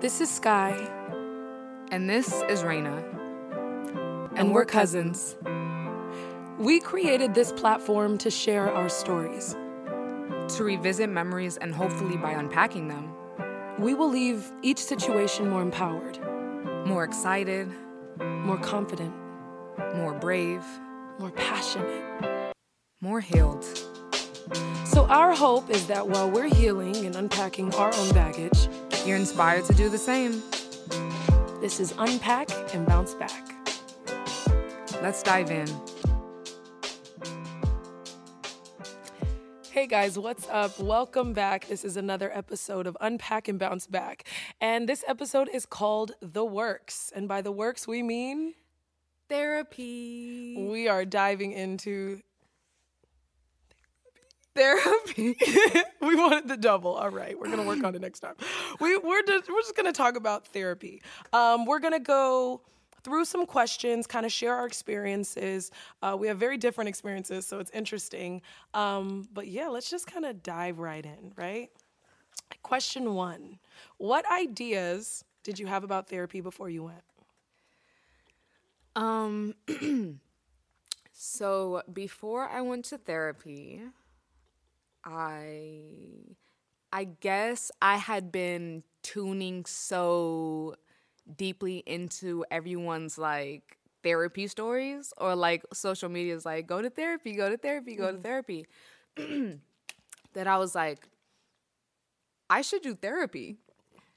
This is Sky, And this is Raina. and we're cousins. We created this platform to share our stories. To revisit memories and hopefully by unpacking them, We will leave each situation more empowered, more excited, more confident, more brave, more passionate. more healed. So, our hope is that while we're healing and unpacking our own baggage, You're inspired to do the same. this is Unpack and Bounce Back. Let's dive in. Hey guys, what's up? Welcome back. This is another episode of Unpack and Bounce Back. And this episode is called The Works. And by The Works, we mean Therapy. we are diving into Therapy. we wanted the double. All right, we're gonna work on it next time. We we're just we're just gonna talk about therapy. Um, we're gonna go through some questions, kind of share our experiences. Uh, we have very different experiences, so it's interesting. Um, but yeah, let's just kind of dive right in. Right. Question one: What ideas did you have about therapy before you went? Um so before I went to therapy, I I guess I had been tuning so deeply into everyone's like therapy stories or like social media is like go to therapy, go to therapy, go to mm-hmm. therapy that I was like I should do therapy.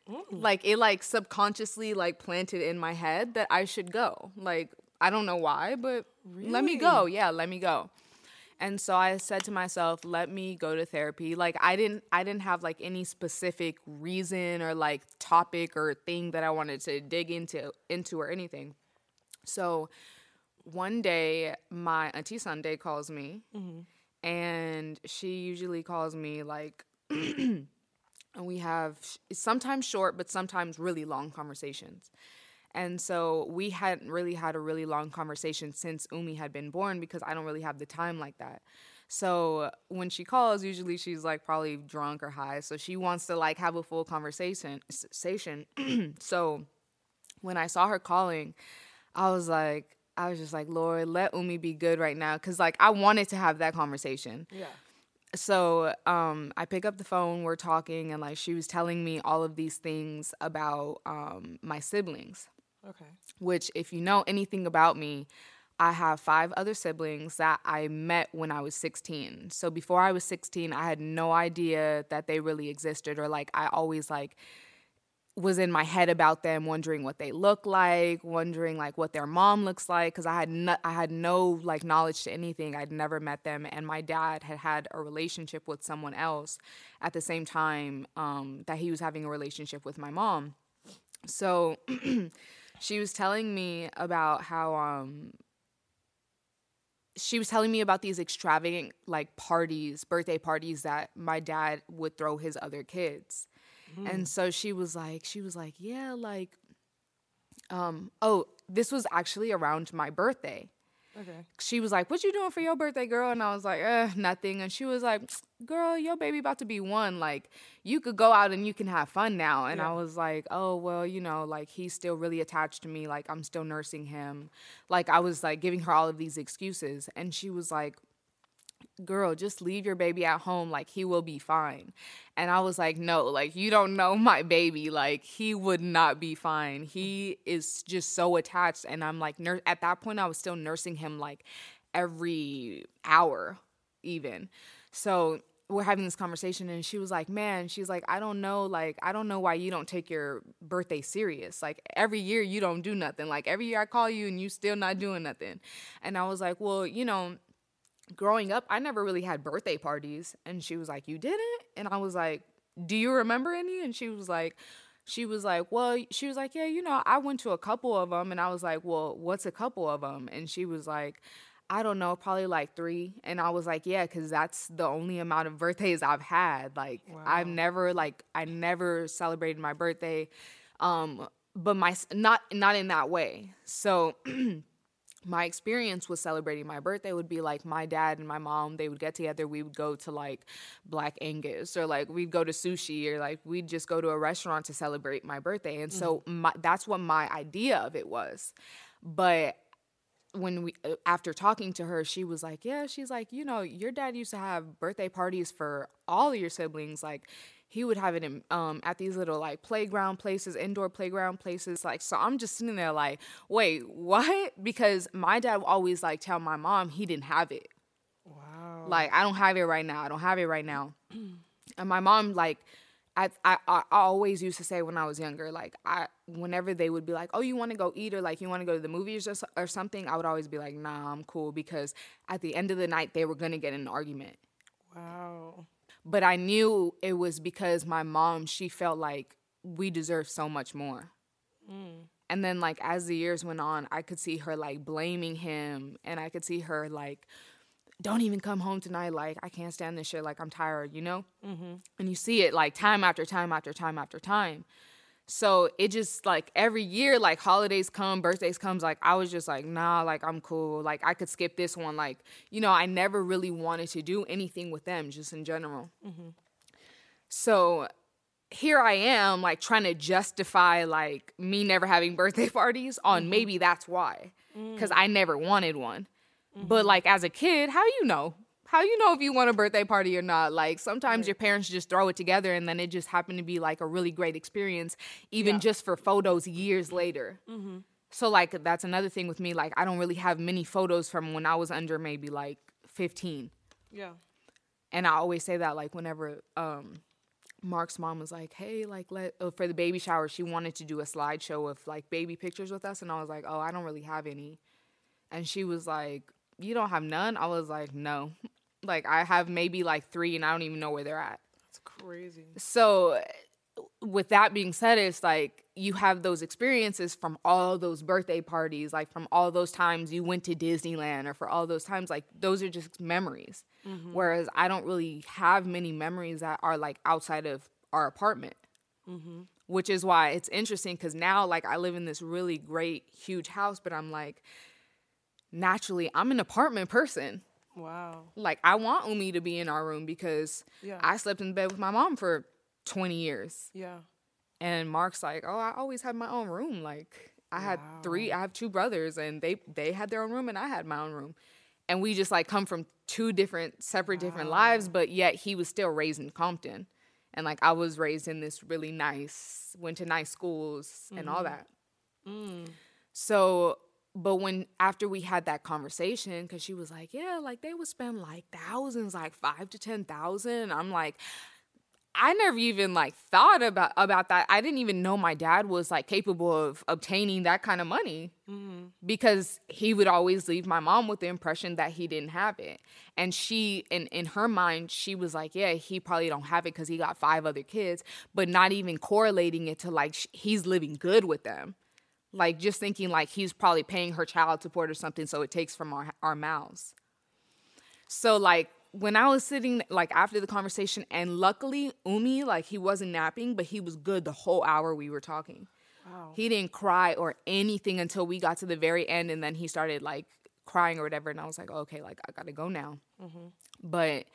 Mm. Like it like subconsciously like planted in my head that I should go. Like I don't know why, but let me go. Yeah, let me go. And so I said to myself, let me go to therapy. Like I didn't I didn't have like any specific reason or like topic or thing that I wanted to dig into into or anything. So one day my auntie Sunday calls me mm-hmm. and she usually calls me like and we have sometimes short but sometimes really long conversations and so we hadn't really had a really long conversation since umi had been born because i don't really have the time like that. So when she calls usually she's like probably drunk or high so she wants to like have a full conversation so when i saw her calling i was like i was just like lord let umi be good right now because like i wanted to have that conversation. Yeah. so um i pick up the phone we're talking and like she was telling me all of these things about um my siblings Okay. which if you know anything about me i have five other siblings that i met when i was 16 so before i was 16 i had no idea that they really existed or like i always like was in my head about them wondering what they look like wondering like what their mom looks like because i had no, i had no like knowledge to anything. I'd never met them and my dad had had a relationship with someone else at the same time um, that he was having a relationship with my mom. So she was telling me about how um she was telling me about these extravagant like parties birthday parties that my dad would throw his other kids. And so she was like she was like yeah like um oh this was actually around my birthday Okay. she was like, "What you doing for your birthday, girl?" And I was like, "Eh, nothing." And she was like, "Girl, your baby about to be one. Like, you could go out and you can have fun now." And I was like, "Oh, well, you know, like he's still really attached to me. Like I'm still nursing him." Like I was like giving her all of these excuses, and she was like, girl, just leave your baby at home. Like, he will be fine. And I was like, no, like, you don't know my baby. Like, he would not be fine. He is just so attached. And I'm like, nur- at that point, I was still nursing him like every hour, even. So, we're having this conversation and she was like, "Man, she's like, I don't know, like I don't know why you don't take your birthday serious. Like every year you don't do nothing. Like every year I call you and you still not doing nothing." And I was like, "Well, you know, growing up, I never really had birthday parties. And she was like, You didn't? And I was like, Do you remember any? And she was like, she was like, well, she was like, yeah, you know, I went to a couple of them. And I was like, well, what's a couple of them? And she was like, I don't know, probably like three. And I was like, yeah, because that's the only amount of birthdays I've had. Like, I've never, like, I never celebrated my birthday. Um, but my, not, not in that way. So, my experience with celebrating my birthday would be like my dad and my mom they would get together we would go to like black angus or like we'd go to sushi or like we'd just go to a restaurant to celebrate my birthday. And so my, that's what my idea of it was. But when we uh, after talking to her she was like yeah she's like you know your dad used to have birthday parties for all your siblings like he would have it in um at these little like playground places indoor playground places like so i'm just sitting there like wait what because my dad would always like tell my mom he didn't have it Wow. like i don't have it right now i don't have it right now and my mom like I, I I always used to say when I was younger, like I whenever they would be like, "Oh, you want to go eat or like you want to go to the movies or, or something," I would always be like, "Nah, I'm cool," because at the end of the night they were gonna get in an argument. Wow. But I knew it was because my mom she felt like we deserve so much more. And then like as the years went on, I could see her like blaming him, and I could see her like don't even come home tonight. Like, I can't stand this shit. Like, I'm tired, you know? Mm-hmm. And you see it like time after time after time after time. So it just like every year, like holidays come, birthdays comes, like I was just like, nah, like I'm cool. Like I could skip this one. Like, you know, I never really wanted to do anything with them, just in general. Mm-hmm. So here I am, like trying to justify like me never having birthday parties on mm-hmm. maybe that's why. Because mm. I never wanted one. But mm-hmm. like as a kid, how you know? How you know if you want a birthday party or not? Like sometimes your parents just throw it together and then it just happened to be like a really great experience, even Yeah. just for photos years later. So like that's another thing with me. Like I don't really have many photos from when I was under maybe like 15 Yeah. and I always say that like whenever um Mark's mom was like, "Hey, like let uh, for the baby shower, she wanted to do a slideshow of like baby pictures with us," and I was like, "Oh, I don't really have any," and she was like, "You don't have none?" I was like, "No." Like I have maybe like 3 and I don't even know where they're at. That's crazy. So with that being said, it's like you have those experiences from all those birthday parties, like from all those times you went to Disneyland, or for all those times, like those are just memories. Mm-hmm. Whereas I don't really have many memories that are like outside of our apartment. Mm-hmm. Which is why it's interesting because now, like, I live in this really great, huge house, but I'm like, naturally, I'm an apartment person Wow. like I want Umi to be in our room because Yeah. I slept in bed with my mom for 20 years. Yeah. And Mark's like, "Oh, I always had my own room. Like I had three, I have two brothers and they they had their own room and I had my own room." And we just like come from two different separate different lives, but yet he was still raised in Compton. And like I was raised in this really nice, went to nice schools and all mm-hmm. that. Mm. So, but when after we had that conversation, because she was like, yeah, like they would spend like thousands, like five to ten thousand. I'm like, I never even like thought about about that. I didn't even know my dad was like capable of obtaining that kind of money mm-hmm. because he would always leave my mom with the impression that he didn't have it. And she, in in her mind, she was like, yeah, he probably don't have it because he got five other kids, but not even correlating it to like sh- he's living good with them like just thinking like he's probably paying her child support or something so it takes from our our mouths. So like when i was sitting like after the conversation and luckily umi like he wasn't napping but he was good the whole hour we were talking. Wow. he didn't cry or anything until we got to the very end and then he started like crying or whatever and i was like oh, okay like i gotta go now. Mm-hmm. But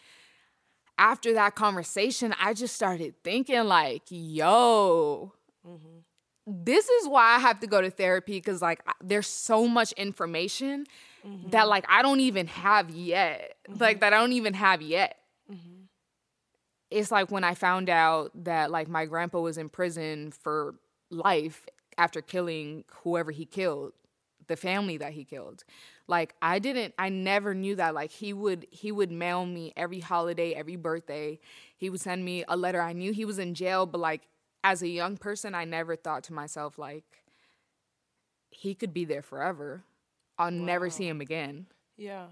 after that conversation i just started thinking like yo mm-hmm. This is why I have to go to therapy because like there's so much information mm-hmm. that like I don't even have yet. Mm-hmm. Like that I don't even have yet. Mm-hmm. It's like when I found out that like my grandpa was in prison for life after killing whoever he killed, the family that he killed. Like I didn't I never knew that like he would he would mail me every holiday, every birthday. He would send me a letter. I knew he was in jail, but like as a young person, I never thought to myself like he could be there forever. I'll never see him again. Yeah.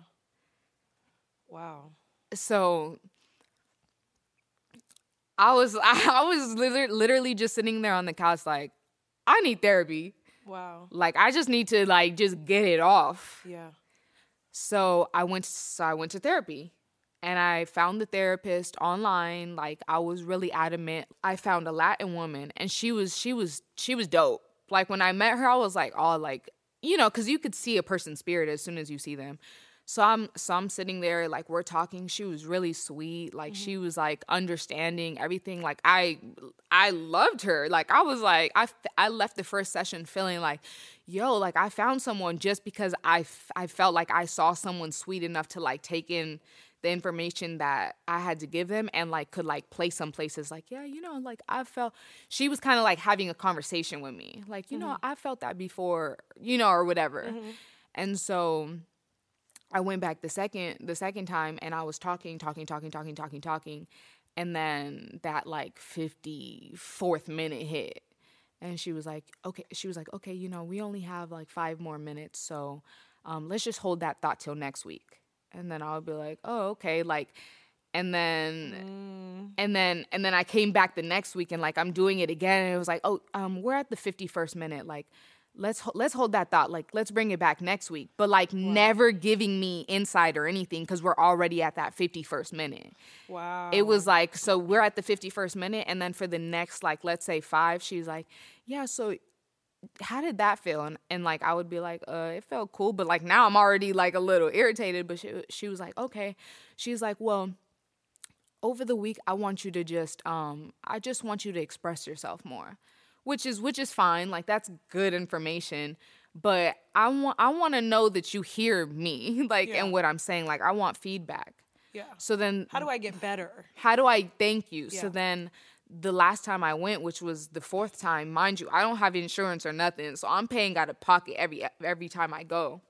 Wow. So I was I was literally, literally just sitting there on the couch like I need therapy. Wow. Like I just need to like just get it off. Yeah. So I went so I went to therapy and I found the therapist online. Like I was really adamant. I found a Latin woman and she was she was she was dope. Like when I met her, I was like, oh like you know, because you could see a person's spirit as soon as you see them. So I'm so I'm sitting there like we're talking. She was really sweet. Like mm-hmm. she was like understanding everything. Like I I loved her. Like I was like I I left the first session feeling like yo like I found someone just because I I felt like I saw someone sweet enough to like take in the information that I had to give them and like could like play some places like yeah you know like I felt she was kind of like having a conversation with me like you mm-hmm. know I felt that before you know or whatever mm-hmm. and so I went back the second the second time and I was talking, talking, talking, talking, talking, talking, and then that like 54th minute hit. And she was like, okay, she was like, okay, you know, we only have like five more minutes, so um, let's just hold that thought till next week. And then I'll be like, oh, okay, like, and then, mm. and then, and then I came back the next week and like I'm doing it again, and it was like, oh, um, we're at the 51st minute, like let's let's hold that thought like let's bring it back next week but like wow. never giving me insight or anything because we're already at that 51st minute wow it was like so we're at the 51st minute and then for the next like let's say five she's like yeah so how did that feel and, and like i would be like uh it felt cool but like now i'm already like a little irritated but she, she was like okay she's like well over the week i want you to just um i just want you to express yourself more which is which is fine. Like that's good information. But I want I want to know that you hear me, like yeah. and what I'm saying. Like I want feedback. Yeah. So then how do I get better? How do I thank you? Yeah. So then the last time I went, which was the fourth time, mind you, I don't have insurance or nothing, so I'm paying out of pocket every every time I go.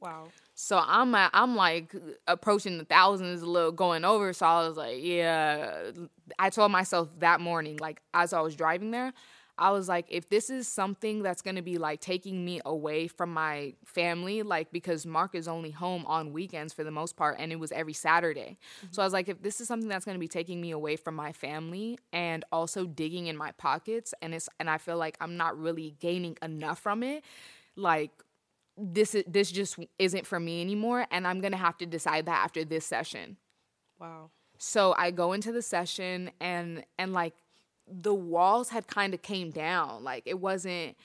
Wow. So I'm at, I'm like approaching the thousands, a little going over. So I was like, yeah. I told myself that morning, like as I was driving there, I was like, if this is something that's gonna be like taking me away from my family, like because Mark is only home on weekends for the most part, and it was every Saturday. Mm-hmm. So I was like, if this is something that's gonna be taking me away from my family and also digging in my pockets, and it's and I feel like I'm not really gaining enough from it, like this is this just isn't for me anymore, and I'm gonna have to decide that after this session. Wow. So I go into the session and and like the walls had kind of came down. Like it wasn't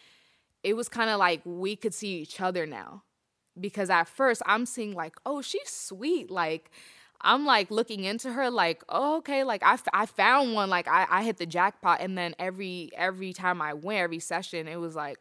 it was kind of like we could see each other now. Because at first I'm seeing like, "Oh, she's sweet." Like I'm like looking into her like, oh, okay, like I, f- I found one, like I, I hit the jackpot. And then every every time I went, every session, it was like,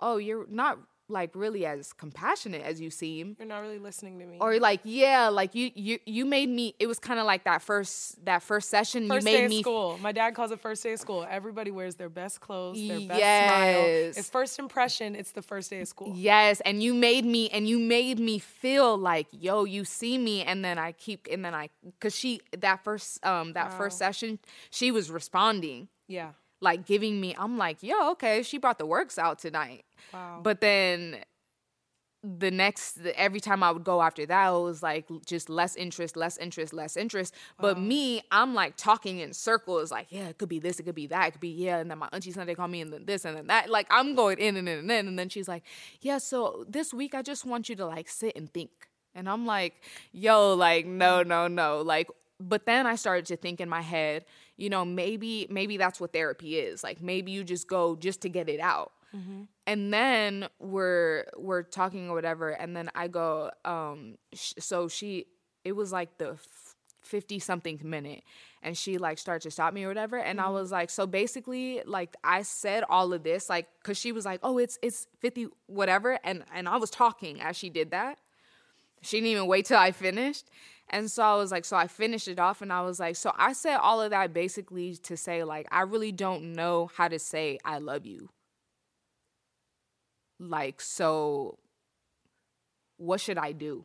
oh, you're not like really as compassionate as you seem. You're not really listening to me. Or like, yeah, like you you you made me it was kind of like that first that first session first you made day of me school. My dad calls it first day of school. Everybody wears their best clothes, their best yes. smile. It's first impression, it's the first day of school. Yes, and you made me and you made me feel like, yo, you see me and then I keep and then I cuz she that first um that wow. first session, she was responding. Yeah like giving me i'm like yo okay she brought the works out tonight. Wow. but then the next every time i would go after that it was like just less interest less interest less interest. Wow. but me i'm like talking in circles like yeah it could be this it could be that it could be yeah and then my auntie sunday called me and then this and then that. Like i'm going in and in and in and then she's like yeah so this week i just want you to like sit and think. And i'm like yo like no mm. no no. Like but then I started to think in my head, you know, maybe maybe that's what therapy is. Like maybe you just go just to get it out. Mm-hmm. And then we're we're talking or whatever, and then I go, um, sh- so she, it was like the fifty something minute, and she like started to stop me or whatever, and mm-hmm. I was like, so basically, like I said all of this, like, cause she was like, oh, it's it's fifty whatever, and and I was talking as she did that. She didn't even wait till I finished. And so I was like, so I finished it off and I was like, so I said all of that basically to say, like, I really don't know how to say I love you. Like, so what should I do?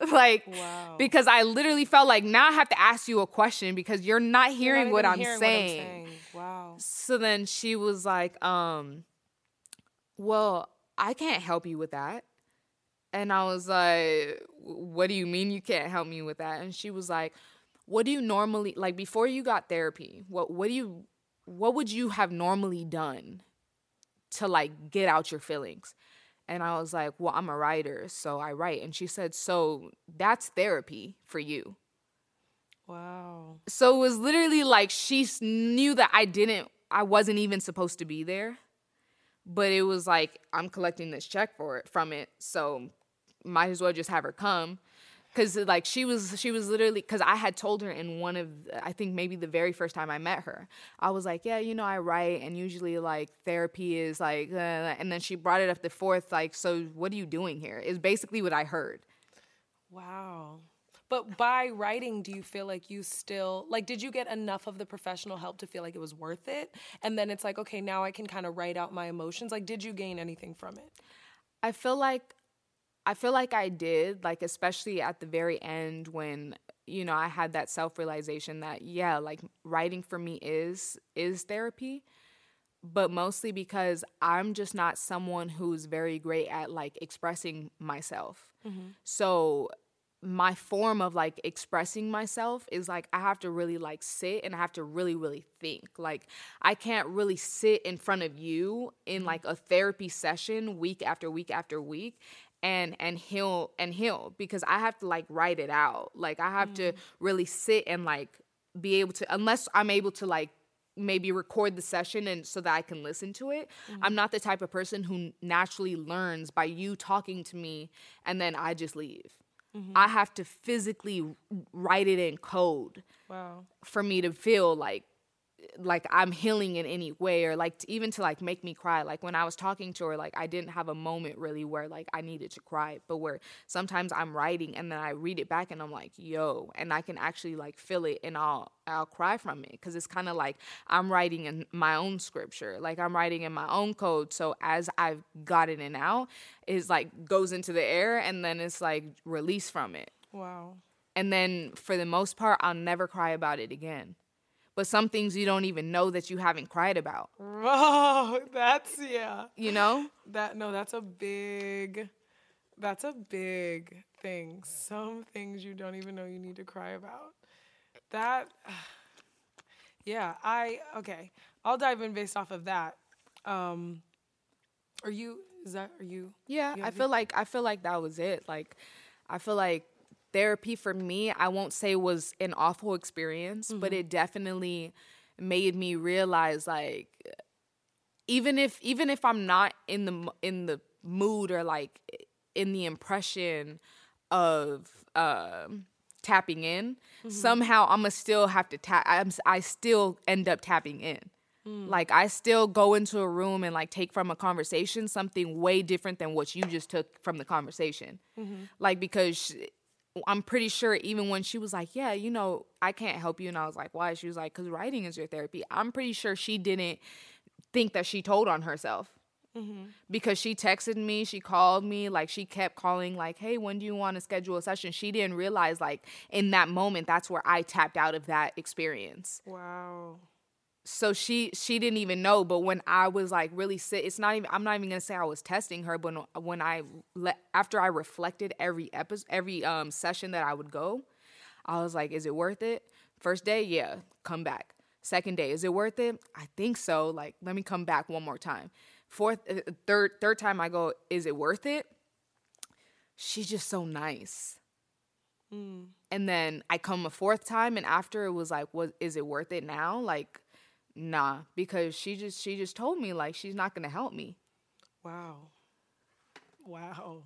like, wow. because I literally felt like now I have to ask you a question because you're not hearing, you're not what, I'm hearing what I'm saying. Wow. So then she was like, um, well, I can't help you with that. And I was like, What do you mean you can't help me with that? And she was like, What do you normally like before you got therapy? What what do you what would you have normally done to like get out your feelings? And I was like, Well, I'm a writer, so I write. And she said, So that's therapy for you. Wow. So it was literally like she knew that I didn't, I wasn't even supposed to be there but it was like I'm collecting this check for it from it, so might as well just have her come. Because like she was she was literally because i had told her in one of i think maybe the very first time i met her i was like yeah you know i write and usually like therapy is like uh, and then she brought it up the fourth like so what are you doing here? is basically what i heard. Wow. But by writing do you feel like you still like did you get enough of the professional help to feel like it was worth it? And then it's like okay now i can kind of write out my emotions. Like did you gain anything from it? I feel like I feel like I did, like especially at the very end when you know I had that self realization that yeah, like writing for me is is therapy, but mostly because I'm just not someone who's very great at like expressing myself. Mm-hmm. So my form of like expressing myself is like I have to really like sit and I have to really really think. Like I can't really sit in front of you in like a therapy session week after week after week and and heal and heal because I have to like write it out. Like I have mm. to really sit and like be able to unless I'm able to like maybe record the session and so that I can listen to it. Mm-hmm. I'm not the type of person who naturally learns by you talking to me and then I just leave. Mm-hmm. I have to physically write it in code. Wow. For me to feel like like I'm healing in any way or like to, even to like make me cry. Like when I was talking to her, like I didn't have a moment really where like I needed to cry, but where sometimes I'm writing and then I read it back and I'm like, yo, and I can actually like feel it and I'll I'll cry from it because it's kind of like I'm writing in my own scripture, like I'm writing in my own code. So as I've gotten it and out, it's like goes into the air and then it's like release from it. Wow. And then for the most part, I'll never cry about it again but some things you don't even know that you haven't cried about. Oh, that's yeah. You know? That no, that's a big that's a big thing. Some things you don't even know you need to cry about. That Yeah, I okay. I'll dive in based off of that. Um are you is that are you Yeah, you I feel like I feel like that was it. Like I feel like therapy for me, I won't say was an awful experience, mm-hmm. but it definitely made me realize like even if even if I'm not in the in the mood or like in the impression of um, tapping in, mm-hmm. somehow I'm gonna still have to tap. I'm, I still end up tapping in. Mm. Like I still go into a room and like take from a conversation something way different than what you just took from the conversation. Mm-hmm. Like because I'm pretty sure even when she was like, Yeah, you know, I can't help you. And I was like, Why? She was like, Because writing is your therapy. I'm pretty sure she didn't think that she told on herself. Mm-hmm. Because she texted me, she called me, like she kept calling, like, hey, when do you want to schedule a session? She didn't realize, like, in that moment, that's where I tapped out of that experience. Wow so she she didn't even know but when i was like really sick it's not even i'm not even gonna say i was testing her but when i let after i reflected every episode every um session that i would go i was like is it worth it? First day yeah come back. Second day is it worth it? I think so like let me come back one more time. Fourth uh, third third time i go is it worth it? She's just so nice. Mm. and then i come a fourth time and after it was like what is it worth it now? Like nah because she just she just told me like she's not gonna help me. Wow. Wow.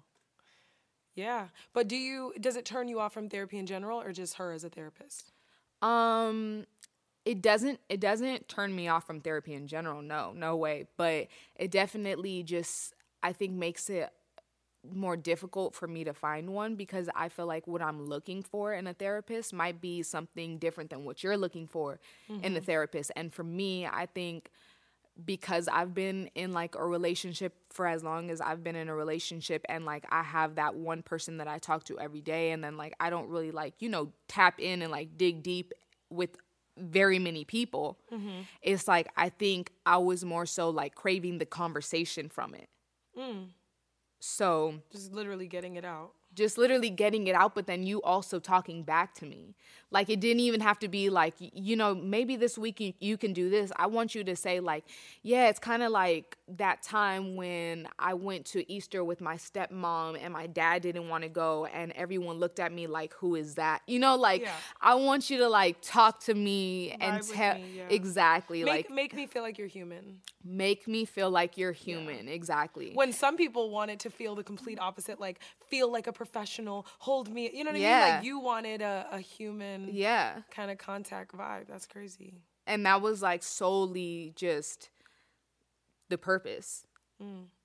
Yeah. But do you does it turn you off from therapy in general or just her as a therapist? Um it doesn't it doesn't turn me off from therapy in general no no way. But it definitely just i think makes it more difficult for me to find one because I feel like what I'm looking for in a therapist might be something different than what you're looking for mm-hmm. in a therapist. And for me, I think because I've been in like a relationship for as long as I've been in a relationship and like I have that one person that I talk to every day and then like I don't really like, you know, tap in and like dig deep with very many people. Mm-hmm. It's like I think I was more so like craving the conversation from it. Mm. So just literally getting it out. Just literally getting it out, but then you also talking back to me. Like it didn't even have to be like, you know, maybe this week you, you can do this. I want you to say, like, yeah, it's kind of like that time when I went to Easter with my stepmom and my dad didn't want to go and everyone looked at me like who is that? You know like Yeah. I want you to like talk to me and tell yeah. exactly Make like make me feel like you're human. make me feel like you're human. Exactly. When some people wanted to feel the complete opposite, like feel like a professional, hold me, you know what I mean? Like you wanted a, a human yeah. kind of contact vibe. That's crazy. and that was like solely just the purpose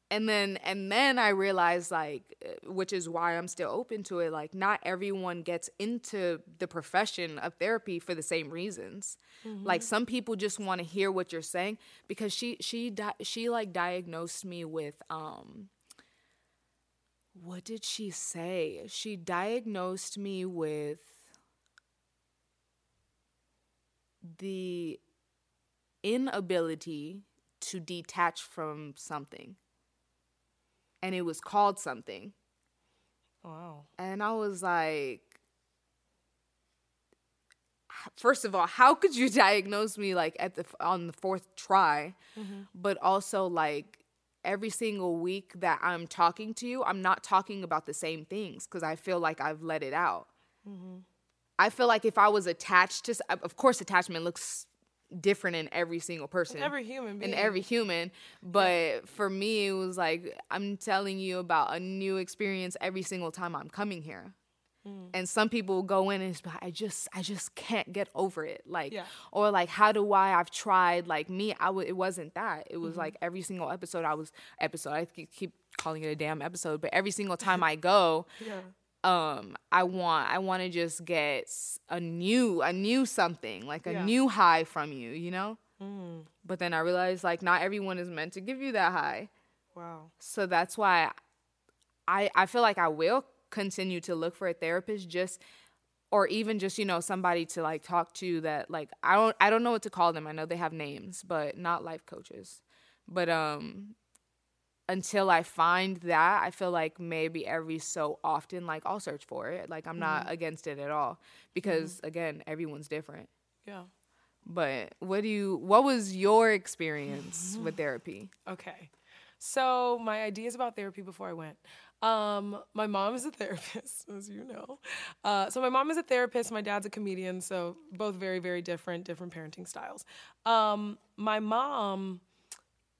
and then and then i realized like uh, which is why i'm still open to it like not everyone gets into the profession of therapy for the same reasons like some people just want to hear what you're saying because she she di- she like diagnosed me with um what did she say she diagnosed me with the inability to detach from something. And it was called something. Wow. And I was like, first of all, how could you diagnose me like at the on the fourth try? Mm-hmm. But also like every single week that I'm talking to you, I'm not talking about the same things because I feel like I've let it out. Mm-hmm. I feel like if I was attached to, of course, attachment looks different in every single person, in Every human being. in every human. But for me, it was like I'm telling you about a new experience every single time I'm coming here. Mm. And some people go in and I just, I just can't get over it. Like, Yeah. or like, how do I? I've tried. Like me, I w- it wasn't that. It was Mm-hmm. like every single episode I was episode. I keep calling it a damn episode, but every single time I go, Yeah. um i want i want to just get a new a new something like a Yeah. new high from you you know but then i realized like not everyone is meant to give you that high Wow. so that's why i i feel like i will continue to look for a therapist just or even just you know somebody to like talk to that like i don't i don't know what to call them i know they have names but not life coaches but um until I find that, I feel like maybe every so often, like I'll search for it. Like I'm not against it at all because again, everyone's different. Yeah. But what do you? What was your experience with therapy? Okay. So my ideas about therapy before I went. Um, my mom is a therapist, as you know. Uh, so my mom is a therapist. My dad's a comedian. So both very, very different, different parenting styles. Um, my mom,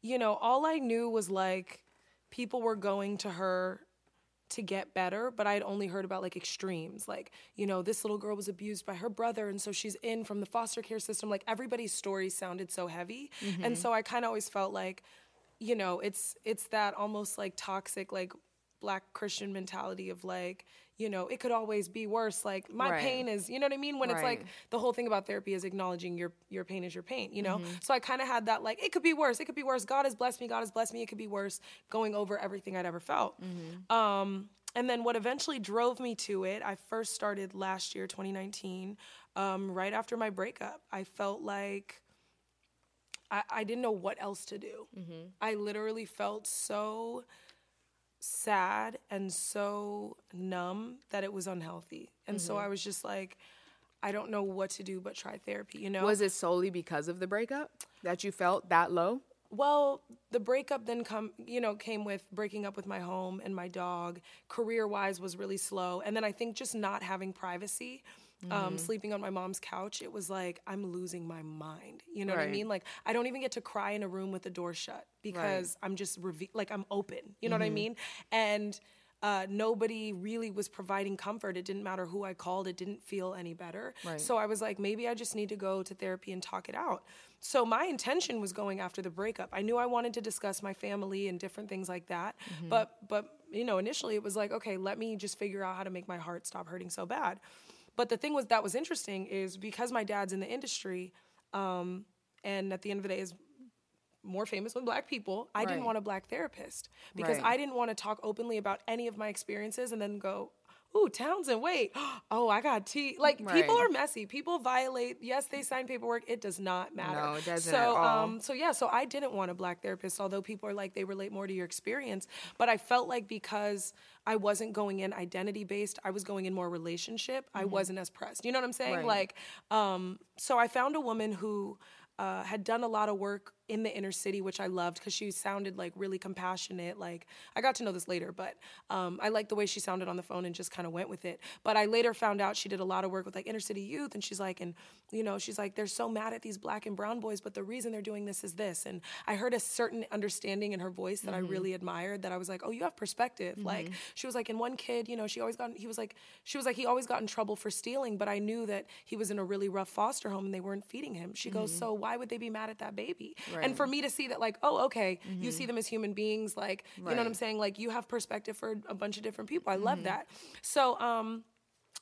you know, all I knew was like people were going to her to get better, but I had only heard about like extremes. Like, you know, this little girl was abused by her brother, and so she's in from the foster care system. Like, everybody's story sounded so heavy. And so I kind of always felt like, you know, it's it's that almost like toxic, like black Christian mentality of like, you know, it could always be worse. Like my Right. pain is, you know what I mean? When it's like the whole thing about therapy is acknowledging your your pain is your pain, you know? So I kind of had that like it could be worse. It could be worse. God has blessed me. God has blessed me. It could be worse going over everything I'd ever felt. Um and then what eventually drove me to it, I first started last year 2019, um, right after my breakup. I felt like I, I didn't know what else to do. I literally felt so sad and so numb that it was unhealthy. And so mm-hmm. I was just like, I don't know what to do but try therapy, you know? Was it solely because of the breakup that you felt that low? Well, the breakup then come, you know, came with breaking up with my home and my dog. Career-wise was really slow, and then I think just not having privacy, um, sleeping on my mom's couch. It was like I'm losing my mind. You know what I mean? Like I don't even get to cry in a room with the door shut because I'm just reve- like I'm open. You know what I mean? And uh, nobody really was providing comfort. It didn't matter who I called. It didn't feel any better. Right. So I was like, maybe I just need to go to therapy and talk it out. So my intention was going after the breakup. I knew I wanted to discuss my family and different things like that. But but you know, initially it was like, okay, let me just figure out how to make my heart stop hurting so bad. But the thing was that was interesting is because my dad's in the industry, um, and at the end of the day is more famous with black people. I didn't want a black therapist because Right. I didn't want to talk openly about any of my experiences and then go, "Ooh, Townsend, wait, oh, I got tea." Like people are messy. People violate. Yes, they sign paperwork. It does not matter. No, it doesn't So, at all. um, so yeah, so I didn't want a black therapist. Although people are like they relate more to your experience, but I felt like because I wasn't going in identity based, I was going in more relationship. I wasn't as pressed. You know what I'm saying? Right. Like, um, so I found a woman who uh, had done a lot of work in the inner city, which I loved because she sounded like really compassionate. Like I got to know this later, but um, I liked the way she sounded on the phone and just kind of went with it. But I later found out she did a lot of work with like inner city youth, and she's like, and you know, she's like, they're so mad at these black and brown boys, but the reason they're doing this is this. And I heard a certain understanding in her voice that mm-hmm. I really admired. That I was like, oh, you have perspective. Mm-hmm. Like she was like, in one kid, you know, she always got. He was like, she was like, he always got in trouble for stealing, but I knew that he was in a really rough foster home and they weren't feeding him. She mm-hmm. goes, so why would they be mad at that baby? Right. And for me to see that like, oh, okay, mm-hmm. you see them as human beings, like, right. you know what I'm saying? Like you have perspective for a bunch of different people. I mm-hmm. love that. So, um,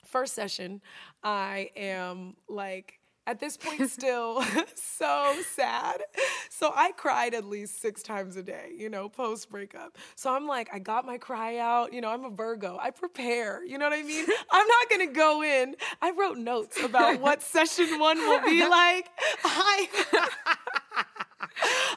first session, I am like at this point still so sad. So I cried at least six times a day, you know, post breakup. So I'm like, I got my cry out. You know, I'm a Virgo. I prepare. You know what I mean? I'm not gonna go in. I wrote notes about what session one will be like. I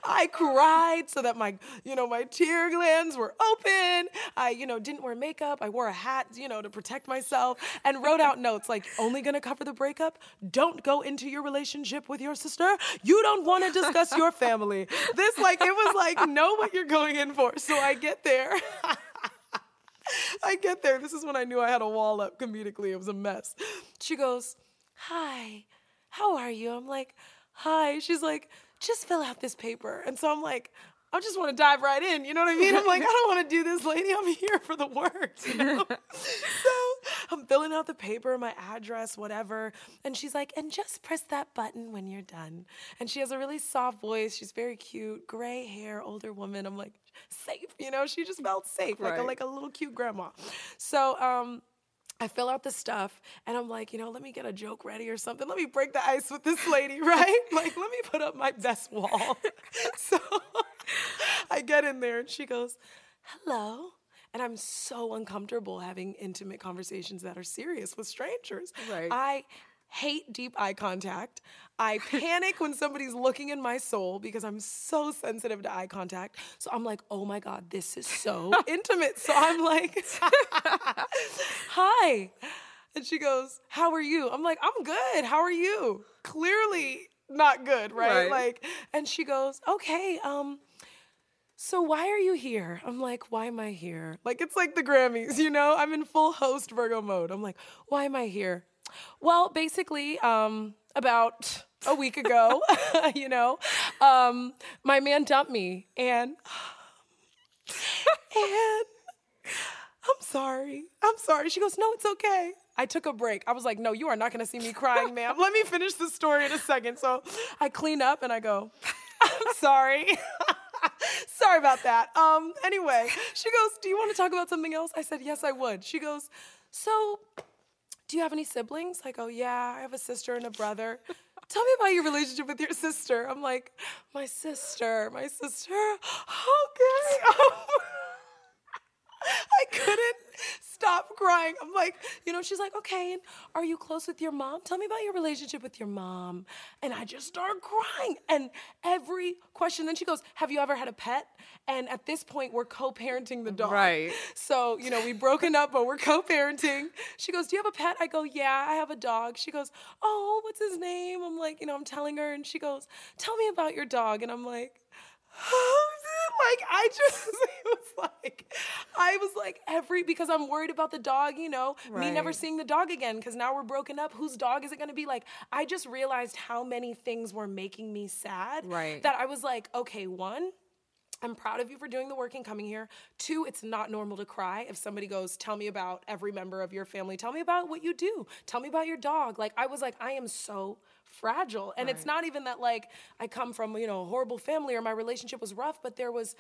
I cried so that my, you know, my tear glands were open. I, you know, didn't wear makeup. I wore a hat, you know, to protect myself and wrote out notes like, only gonna cover the breakup. Don't go into your relationship with your sister. You don't wanna discuss your family. This, like, it was like, know what you're going in for. So I get there. I get there. This is when I knew I had a wall up comedically. It was a mess. She goes, Hi, how are you? I'm like, Hi. She's like, just fill out this paper. And so I'm like, I just want to dive right in. You know what I mean? I'm like, I don't want to do this, lady. I'm here for the work. You know? so I'm filling out the paper, my address, whatever. And she's like, and just press that button when you're done. And she has a really soft voice. She's very cute, gray hair, older woman. I'm like, safe. You know, she just felt safe, like, a, like a little cute grandma. So, um, I fill out the stuff and I'm like, you know, let me get a joke ready or something. Let me break the ice with this lady, right? like, let me put up my best wall. so I get in there and she goes, hello. And I'm so uncomfortable having intimate conversations that are serious with strangers. Right. I hate deep eye contact. I panic when somebody's looking in my soul because I'm so sensitive to eye contact. So I'm like, oh my God, this is so intimate. So I'm like, hi. And she goes, How are you? I'm like, I'm good. How are you? Clearly not good, right? right? Like, and she goes, Okay, um, so why are you here? I'm like, why am I here? Like it's like the Grammys, you know? I'm in full host Virgo mode. I'm like, why am I here? Well, basically, um, about a week ago, you know, um, my man dumped me, and and I'm sorry. I'm sorry. She goes, no, it's okay. I took a break. I was like, no, you are not going to see me crying, ma'am. Let me finish the story in a second. So I clean up and I go, I'm sorry. sorry about that. Um, anyway, she goes, do you want to talk about something else? I said, yes, I would. She goes, so do you have any siblings? I go, oh, yeah, I have a sister and a brother. Tell me about your relationship with your sister. I'm like, my sister, my sister. Okay. I couldn't stop crying. I'm like, you know, she's like, okay, and are you close with your mom? Tell me about your relationship with your mom. And I just start crying. And every question, then she goes, have you ever had a pet? And at this point, we're co-parenting the dog. Right. So, you know, we've broken up, but we're co-parenting. She goes, do you have a pet? I go, yeah, I have a dog. She goes, oh, what's his name? I'm like, you know, I'm telling her, and she goes, tell me about your dog. And I'm like, like I just it was like I was like every because I'm worried about the dog, you know, right. me never seeing the dog again because now we're broken up. Whose dog is it going to be? Like I just realized how many things were making me sad. Right. That I was like, okay, one. I'm proud of you for doing the work and coming here. Two, it's not normal to cry. If somebody goes, tell me about every member of your family, tell me about what you do, tell me about your dog. Like, I was like, I am so fragile. And right. it's not even that like I come from, you know, a horrible family or my relationship was rough, but there was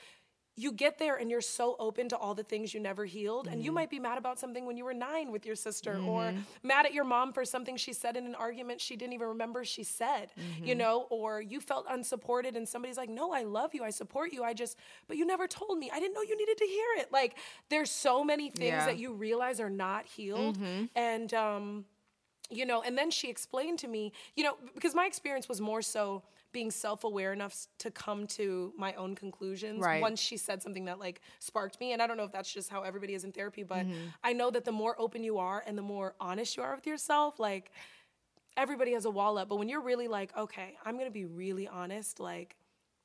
you get there and you're so open to all the things you never healed mm-hmm. and you mm-hmm. might be mad about something when you were 9 with your sister mm-hmm. or mad at your mom for something she said in an argument she didn't even remember she said mm-hmm. you know or you felt unsupported and somebody's like no I love you I support you I just but you never told me I didn't know you needed to hear it like there's so many things yeah. that you realize are not healed mm-hmm. and um you know, and then she explained to me, you know, because my experience was more so being self-aware enough to come to my own conclusions right. once she said something that like sparked me and i don't know if that's just how everybody is in therapy but mm-hmm. i know that the more open you are and the more honest you are with yourself like everybody has a wall up. But when you're really like, okay, I'm going to be really honest, like,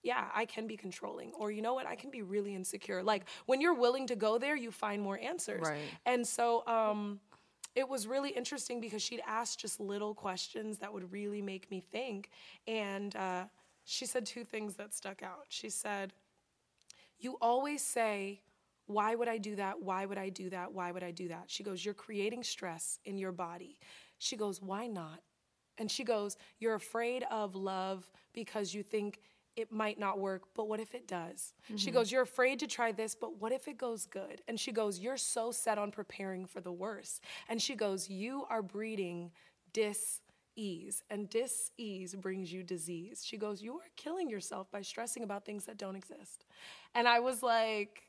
yeah, I can be controlling. Or you know what? I can be really insecure. Like when you're willing to go there, you find more answers. Right. And so um, it was really interesting because she'd ask just little questions that would really make me think. And uh, she said two things that stuck out. She said, You always say, why would I do that? Why would I do that? Why would I do that? She goes, You're creating stress in your body. She goes, Why not? And she goes, You're afraid of love because you think it might not work, but what if it does? Mm-hmm. She goes, You're afraid to try this, but what if it goes good? And she goes, You're so set on preparing for the worst. And she goes, You are breeding dis ease, and dis ease brings you disease. She goes, You are killing yourself by stressing about things that don't exist. And I was like,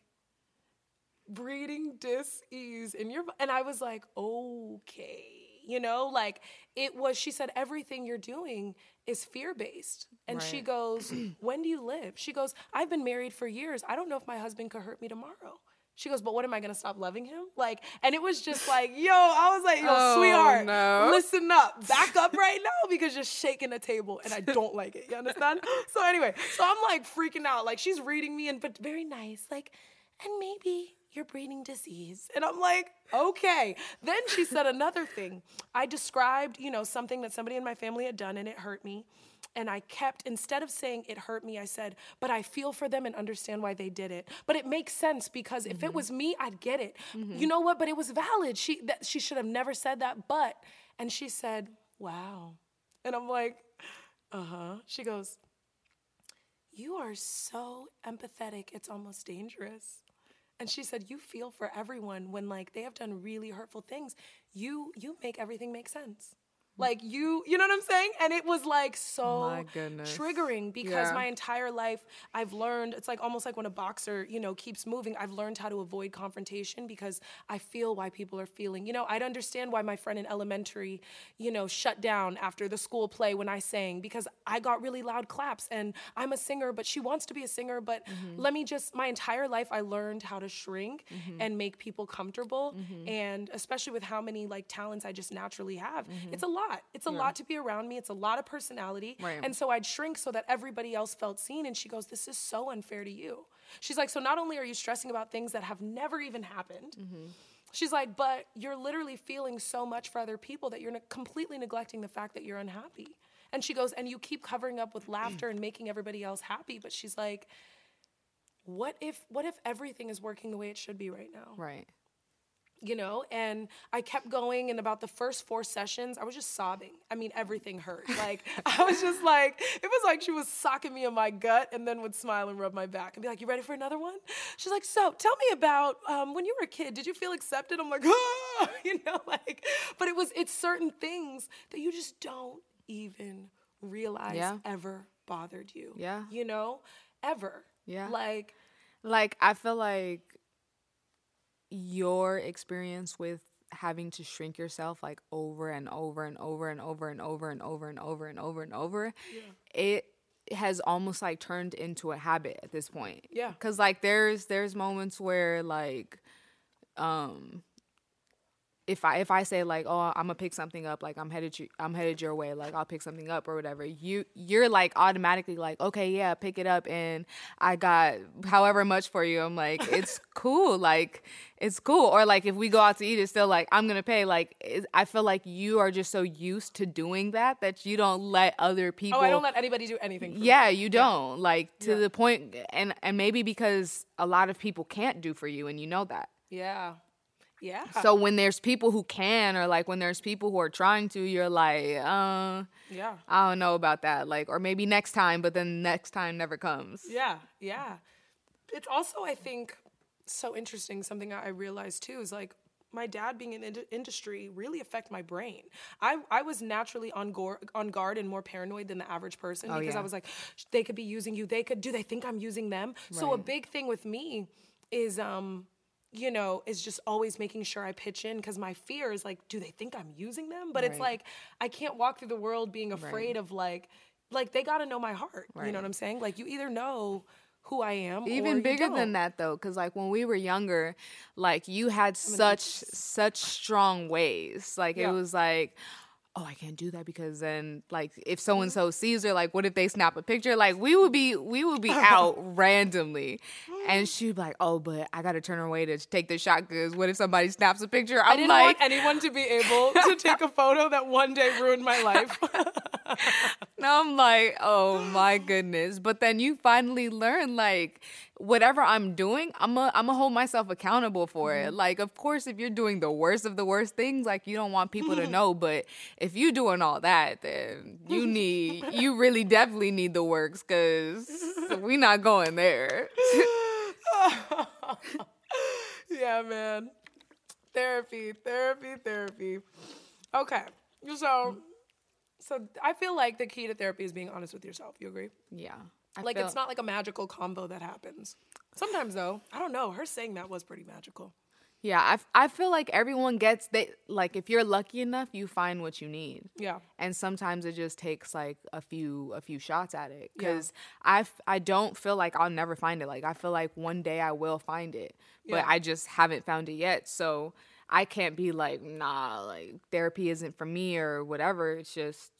breeding dis-ease in your and i was like okay you know like it was she said everything you're doing is fear-based and right. she goes when do you live she goes i've been married for years i don't know if my husband could hurt me tomorrow she goes, but what am I gonna stop loving him? Like, and it was just like, yo, I was like, yo, oh, sweetheart, no. listen up, back up right now because you're shaking the table and I don't like it. You understand? so anyway, so I'm like freaking out. Like she's reading me and but very nice. Like, and maybe you're breeding disease. And I'm like, okay. Then she said another thing. I described, you know, something that somebody in my family had done and it hurt me. And I kept, instead of saying it hurt me, I said, but I feel for them and understand why they did it. But it makes sense because if mm-hmm. it was me, I'd get it. Mm-hmm. You know what? But it was valid. She, that, she should have never said that. But, and she said, wow. And I'm like, uh huh. She goes, you are so empathetic, it's almost dangerous. And she said, "You feel for everyone when like they have done really hurtful things. You you make everything make sense." Like you, you know what I'm saying? And it was like so triggering because yeah. my entire life I've learned it's like almost like when a boxer, you know, keeps moving, I've learned how to avoid confrontation because I feel why people are feeling. You know, I'd understand why my friend in elementary, you know, shut down after the school play when I sang because I got really loud claps and I'm a singer, but she wants to be a singer, but mm-hmm. let me just my entire life I learned how to shrink mm-hmm. and make people comfortable mm-hmm. and especially with how many like talents I just naturally have. Mm-hmm. It's a lot lot. It's a yeah. lot to be around me. It's a lot of personality. Right. And so I'd shrink so that everybody else felt seen. And she goes, This is so unfair to you. She's like, So not only are you stressing about things that have never even happened, mm-hmm. she's like, But you're literally feeling so much for other people that you're ne- completely neglecting the fact that you're unhappy. And she goes, And you keep covering up with laughter and making everybody else happy. But she's like, what if what if everything is working the way it should be right now? Right you know and i kept going and about the first four sessions i was just sobbing. I mean everything hurt. Like i was just like it was like she was socking me in my gut and then would smile and rub my back and be like you ready for another one? She's like so tell me about um, when you were a kid did you feel accepted? I'm like oh you know like but it was it's certain things that you just don't even realize yeah. ever bothered you yeah. you know ever. Yeah. Like like i feel like your experience with having to shrink yourself like over and over and over and over and over and over and over and over and over it has almost like turned into a habit at this point. Yeah. Because like there's there's moments where like um if I if I say like oh I'm gonna pick something up like I'm headed you, I'm headed your way like I'll pick something up or whatever you you're like automatically like okay yeah pick it up and I got however much for you I'm like it's cool like it's cool or like if we go out to eat it's still like I'm gonna pay like I feel like you are just so used to doing that that you don't let other people oh I don't let anybody do anything yeah me. you don't yeah. like to yeah. the point and and maybe because a lot of people can't do for you and you know that yeah yeah. So when there's people who can, or like when there's people who are trying to, you're like, uh, yeah, I don't know about that. Like, or maybe next time, but then next time never comes. Yeah, yeah. It's also, I think, so interesting. Something I realized too is like my dad being in ind- industry really affect my brain. I, I was naturally on, go- on guard and more paranoid than the average person oh, because yeah. I was like, they could be using you. They could, do they think I'm using them? Right. So a big thing with me is, um, you know, is just always making sure I pitch in because my fear is like, do they think I'm using them? But right. it's like I can't walk through the world being afraid right. of like, like they got to know my heart. Right. You know what I'm saying? Like you either know who I am. Even bigger than that though, because like when we were younger, like you had such such strong ways. Like yeah. it was like oh, I can't do that because then like if so and mm-hmm. so sees her, like what if they snap a picture? Like we would be we would be out randomly, and mm. she'd be like, oh, but I got to turn away to take the shot because what if somebody snaps a picture? I'm I didn't like, want anyone to be able to take a photo that one day ruined my life. now I'm like, oh my goodness. But then you finally learn like whatever I'm doing, I'm a, I'm gonna hold myself accountable for it. Mm-hmm. Like, of course, if you're doing the worst of the worst things, like you don't want people to know. But if you're doing all that, then you need, you really definitely need the works because we not going there. yeah, man. Therapy, therapy, therapy. Okay. So so I feel like the key to therapy is being honest with yourself. You agree? Yeah. I Like feel- it's not like a magical combo that happens. Sometimes though, I don't know. Her saying that was pretty magical. Yeah, I, f- I feel like everyone gets they like if you're lucky enough, you find what you need. Yeah. and sometimes it just takes like a few a few shots at it Yeah. because I f- I don't feel like I'll never find it. Like I feel like one day I will find it, but Yeah. I just haven't found it yet. So I can't be like nah, like therapy isn't for me or whatever. It's just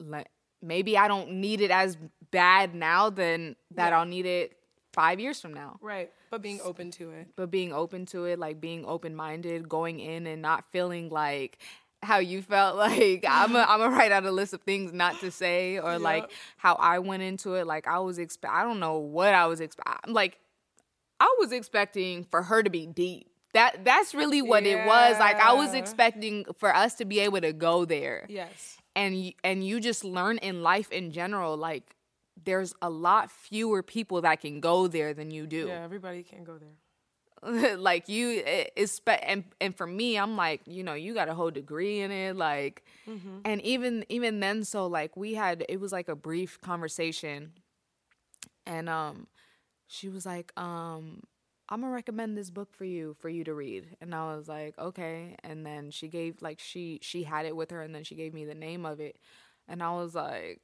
like maybe I don't need it as bad now than that Yeah. I'll need it five years from now Right. But being open to it. but being open to it, like being open minded, going in and not feeling like how you felt like I'm a, I'm gonna write out a list of things not to say or like how I went into it. Like I was expect I don't know what I was expect like I was expecting for her to be deep. That that's really what it was. Like I was expecting for us to be able to go there Yes. And and you just learn in life in general like there's a lot fewer people that can go there than you do Yeah, everybody can go there. like you it- it's and and for me i'm like you know you got a whole degree in it like and even even then so like we had it was like a brief conversation and um she was like um i'm gonna recommend this book for you for you to read and i was like okay and then she gave like she she had it with her and then she gave me the name of it and i was like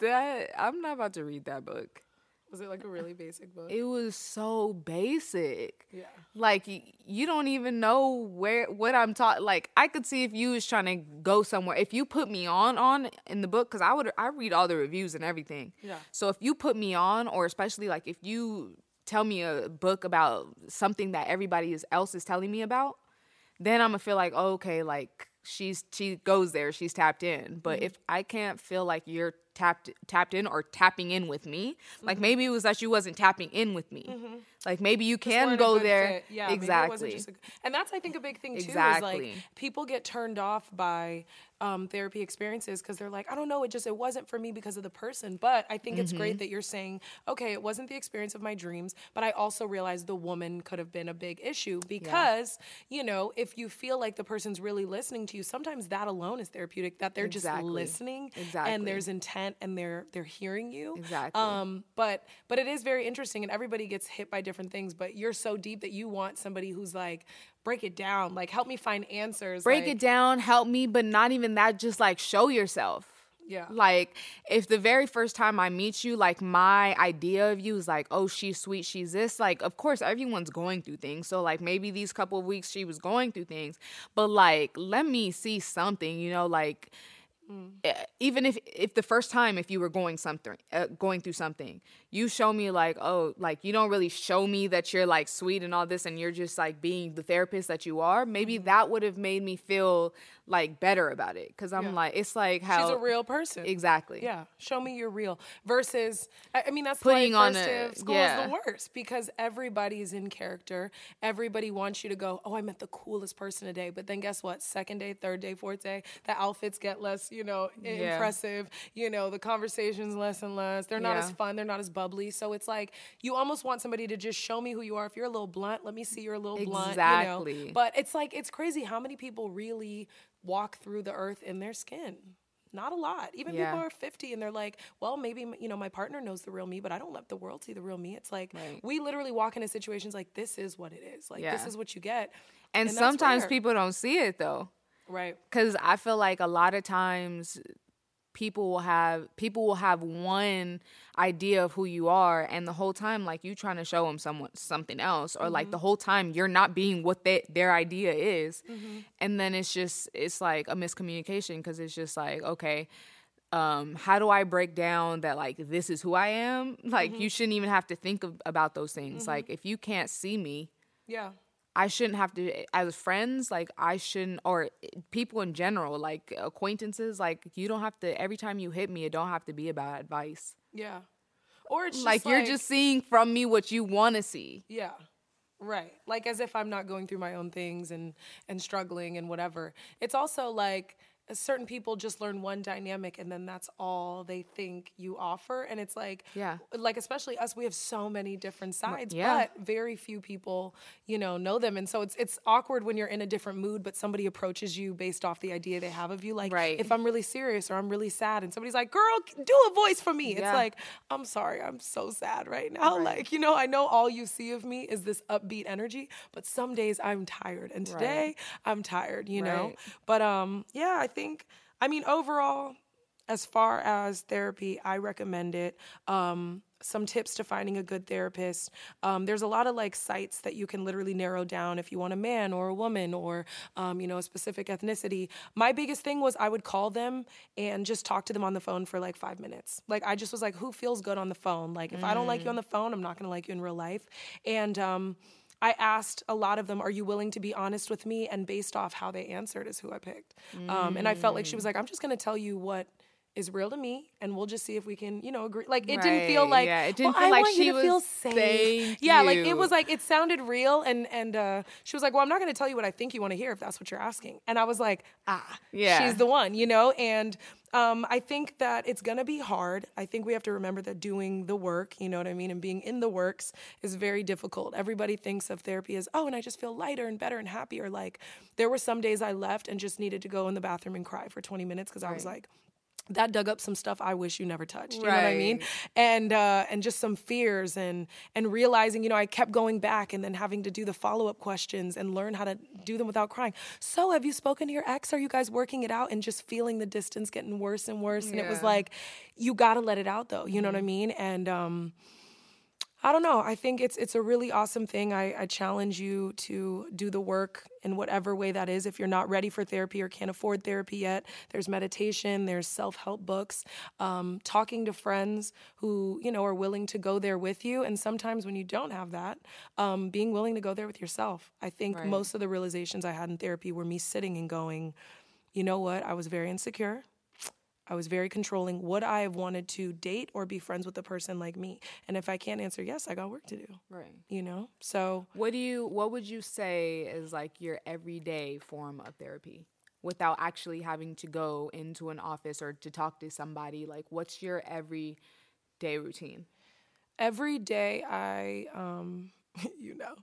that i'm not about to read that book Was it like a really basic book? it was so basic yeah. like y- you don't even know where what I'm taught. Like I could see if you was trying to go somewhere. If you put me on on in the book, because I would I read all the reviews and everything. Yeah. So if you put me on, or especially like if you tell me a book about something that everybody else is telling me about, then I'm gonna feel like oh, okay, like she's she goes there, she's tapped in. But mm-hmm. if I can't feel like you're tapped tapped in or tapping in with me, like mm-hmm. maybe it was that you wasn't tapping in with me. Mm-hmm. Like maybe you can go there. fit. Yeah, exactly. a- and that's I think a big thing too. Is like people get turned off by um, therapy experiences because they're like, I don't know, it just it wasn't for me because of the person. But I think it's Mm-hmm. great that you're saying, okay, it wasn't the experience of my dreams, but I also realized the woman could have been a big issue because you know if you feel like the person's really listening to you, sometimes that alone is therapeutic. That they're just listening Exactly. and there's intent and they're they're hearing you. Exactly. Um, but but it is very interesting, and everybody gets hit by different things. But you're so deep that you want somebody who's like, break it down, like help me find answers. break like, it down, help me, but not even that, just like show yourself. Yeah. Like if the very first time I meet you, like my idea of you is like, oh, she's sweet, she's this. Like, of course, everyone's going through things. So like maybe these couple of weeks she was going through things, but like let me see something, you know, like eh, even if if the first time if you were going something uh, going through something you show me like oh like you don't really show me that you're like sweet and all this and you're just like being the therapist that you are maybe that would have made me feel like better about it because i'm Yeah. like it's like how She's a real person. exactly Yeah, show me you're real. Versus, I mean, that's Putting why on a- school yeah. is the worst because everybody's in character. Everybody wants you to go, oh, I met the coolest person today. But then guess what? Second day, third day, fourth day, the outfits get less, you know, Yeah. impressive. You know, the conversations less and less. They're not as fun. They're not as bubbly. So it's like you almost want somebody to just show me who you are. If you're a little blunt, let me see you're a little blunt. You know? Exactly. But it's like it's crazy how many people really walk through the earth in their skin. Not a lot. Even Yeah. people are 50 and they're like, well, maybe, you know, my partner knows the real me, but I don't let the world see the real me. It's like, Right. we literally walk into situations like, this is what it is. Like, this is what you get. and, that's sometimes people don't see it though Right. because i feel like a lot of times people will have people will have one idea of who you are and the whole time like you trying to show them someone something else or mm-hmm. like the whole time you're not being what they, their idea is mm-hmm. and then it's just it's like a miscommunication because it's just like okay um how do i break down that like this is who i am like mm-hmm. you shouldn't even have to think of, about those things mm-hmm. like if you can't see me yeah I shouldn't have to as friends like I shouldn't or eh, people in general like acquaintances like you don't have to every time you hit me it don't have to be about advice. Yeah. Or it's like, like, you're just seeing from me what you want to see. Yeah. Right. Like as if I'm not going through my own things and and struggling and whatever. It's also like certain people just learn one dynamic and then that's all they think you offer and it's like yeah like especially us we have so many different sides yeah. but very few people you know know them and so it's it's awkward when you're in a different mood but somebody approaches you based off the idea they have of you like right. if i'm really serious or i'm really sad and somebody's like girl do a voice for me yeah. it's like i'm sorry i'm so sad right now right. like you know i know all you see of me is this upbeat energy but some days i'm tired and today right. i'm tired you know but um yeah i think, I mean, overall, as far as therapy, I recommend it. Um, some tips to finding a good therapist. Um, there's a lot of like sites that you can literally narrow down if you want a man or a woman or um, you know a specific ethnicity. My biggest thing was I would call them and just talk to them on the phone for like five minutes. Like I just was like, who feels good on the phone? Like if mm. I don't like you on the phone, I'm not gonna like you in real life. And um, I asked a lot of them, Are you willing to be honest with me? And based off how they answered, is who I picked. Mm. Um, and I felt like she was like, I'm just going to tell you what is real to me and we'll just see if we can you know agree like it right. didn't feel like yeah it didn't well, feel I like she was feel safe yeah you. like it was like it sounded real and and uh, she was like well i'm not going to tell you what i think you want to hear if that's what you're asking and i was like ah yeah she's the one you know and um, I think that it's gonna be hard. I think we have to remember that doing the work, you know what I mean, and being in the works is very difficult. Everybody thinks of therapy as, oh, and I just feel lighter and better and happier. Like, there were some days I left and just needed to go in the bathroom and cry for 20 minutes because right. I was like, that dug up some stuff I wish you never touched. You right. know what I mean? And uh, and just some fears and and realizing, you know, I kept going back and then having to do the follow up questions and learn how to do them without crying. So, have you spoken to your ex? Are you guys working it out? And just feeling the distance getting worse and worse. And it was like, you got to let it out, though. You mm-hmm. know what I mm-hmm. mean? And um, I don't know. I think it's it's a really awesome thing. I, I challenge you to do the work in whatever way that is. If you're not ready for therapy or can't afford therapy yet, there's meditation, there's self help books, um, talking to friends who you know are willing to go there with you. And sometimes when you don't have that, um, being willing to go there with yourself. I think right. most of the realizations I had in therapy were me sitting and going, you know what? I was very insecure. I was very controlling. Would I have wanted to date or be friends with a person like me? And if I can't answer yes, I got work to do. Right. You know? So what do you what would you say is like your everyday form of therapy? Without actually having to go into an office or to talk to somebody, like what's your everyday routine? Every day I um you know,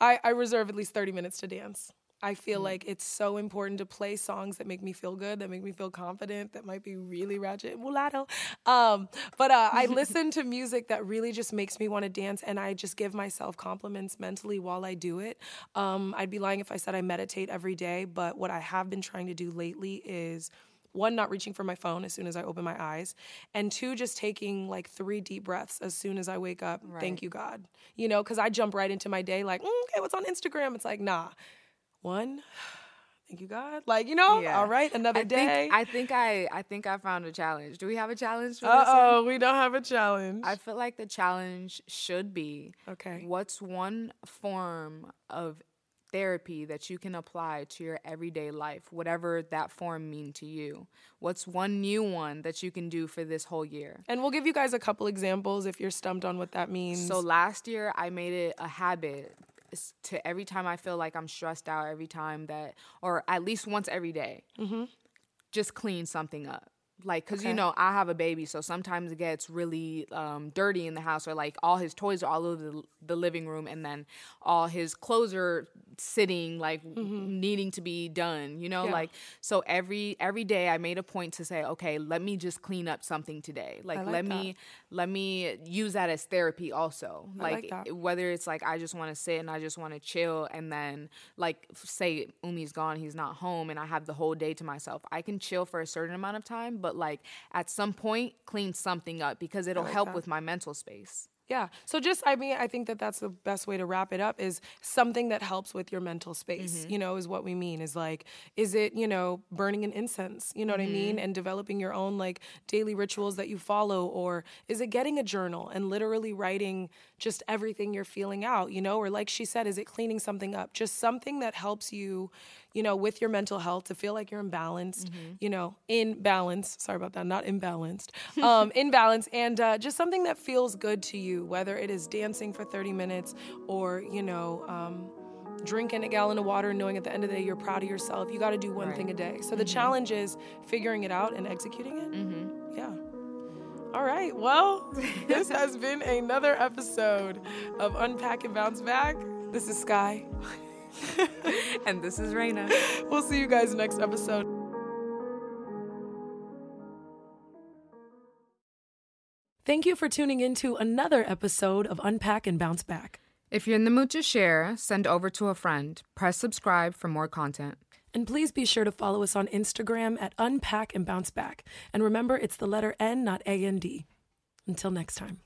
I, I reserve at least 30 minutes to dance. I feel mm. like it's so important to play songs that make me feel good, that make me feel confident, that might be really ratchet, mulatto. Um, but uh, I listen to music that really just makes me want to dance, and I just give myself compliments mentally while I do it. Um, I'd be lying if I said I meditate every day, but what I have been trying to do lately is one, not reaching for my phone as soon as I open my eyes, and two, just taking like three deep breaths as soon as I wake up. Right. Thank you, God. You know, because I jump right into my day like, mm, okay, what's on Instagram? It's like, nah one thank you god. Like you know yeah. all right another I day. Think, i think i i think i found a challenge. Do we have a challenge for oh we don't have a challenge. I feel like the challenge should be okay. what's one form of therapy that you can apply to your everyday life whatever that form mean to you? What's one new one that you can do for this whole year? And we'll give you guys a couple examples if you're stumped on what that means. So last year i made it a habit to every time I feel like I'm stressed out, every time that, or at least once every day, mm-hmm. just clean something up. Like, cause okay. you know, I have a baby, so sometimes it gets really um, dirty in the house, or like all his toys are all over the, the living room, and then all his clothes are sitting like needing to be done you know Mm-hmm. Yeah. like so every every day i made a point to say okay let me just clean up something today like, like let that. me let me use that as therapy also like like, whether it's like i just want to sit and i just want to chill and then like say umi's gone he's not home and i have the whole day to myself i can chill for a certain amount of time but like at some point clean something up because it'll like help that. with my mental space Yeah. So just I mean I think that that's the best way to wrap it up is something that helps with your mental space. Mm-hmm. You know, is what we mean is like is it, you know, burning an incense, you know what I Mm-hmm. mean, and developing your own like daily rituals that you follow or is it getting a journal and literally writing just everything you're feeling out, you know, or like she said is it cleaning something up? Just something that helps you, you know, with your mental health to feel like you're imbalanced, Mm-hmm. you know, in balance. Sorry about that, not imbalanced. Um, in balance and uh, just something that feels good to you, whether it is dancing for 30 minutes or, you know, um, drinking a gallon of water and knowing at the end of the day you're proud of yourself. You got to do one thing a day. So the challenge is figuring it out and executing it. Yeah. All right. Well, this has been another episode of Unpack and Bounce Back. This is Sky. and this is Raina. We'll see you guys next episode. Thank you for tuning in to another episode of Unpack and Bounce Back. If you're in the mood to share, send over to a friend. Press subscribe for more content. And please be sure to follow us on Instagram at Unpack and Bounce Back. And remember, it's the letter N, not A and D. Until next time.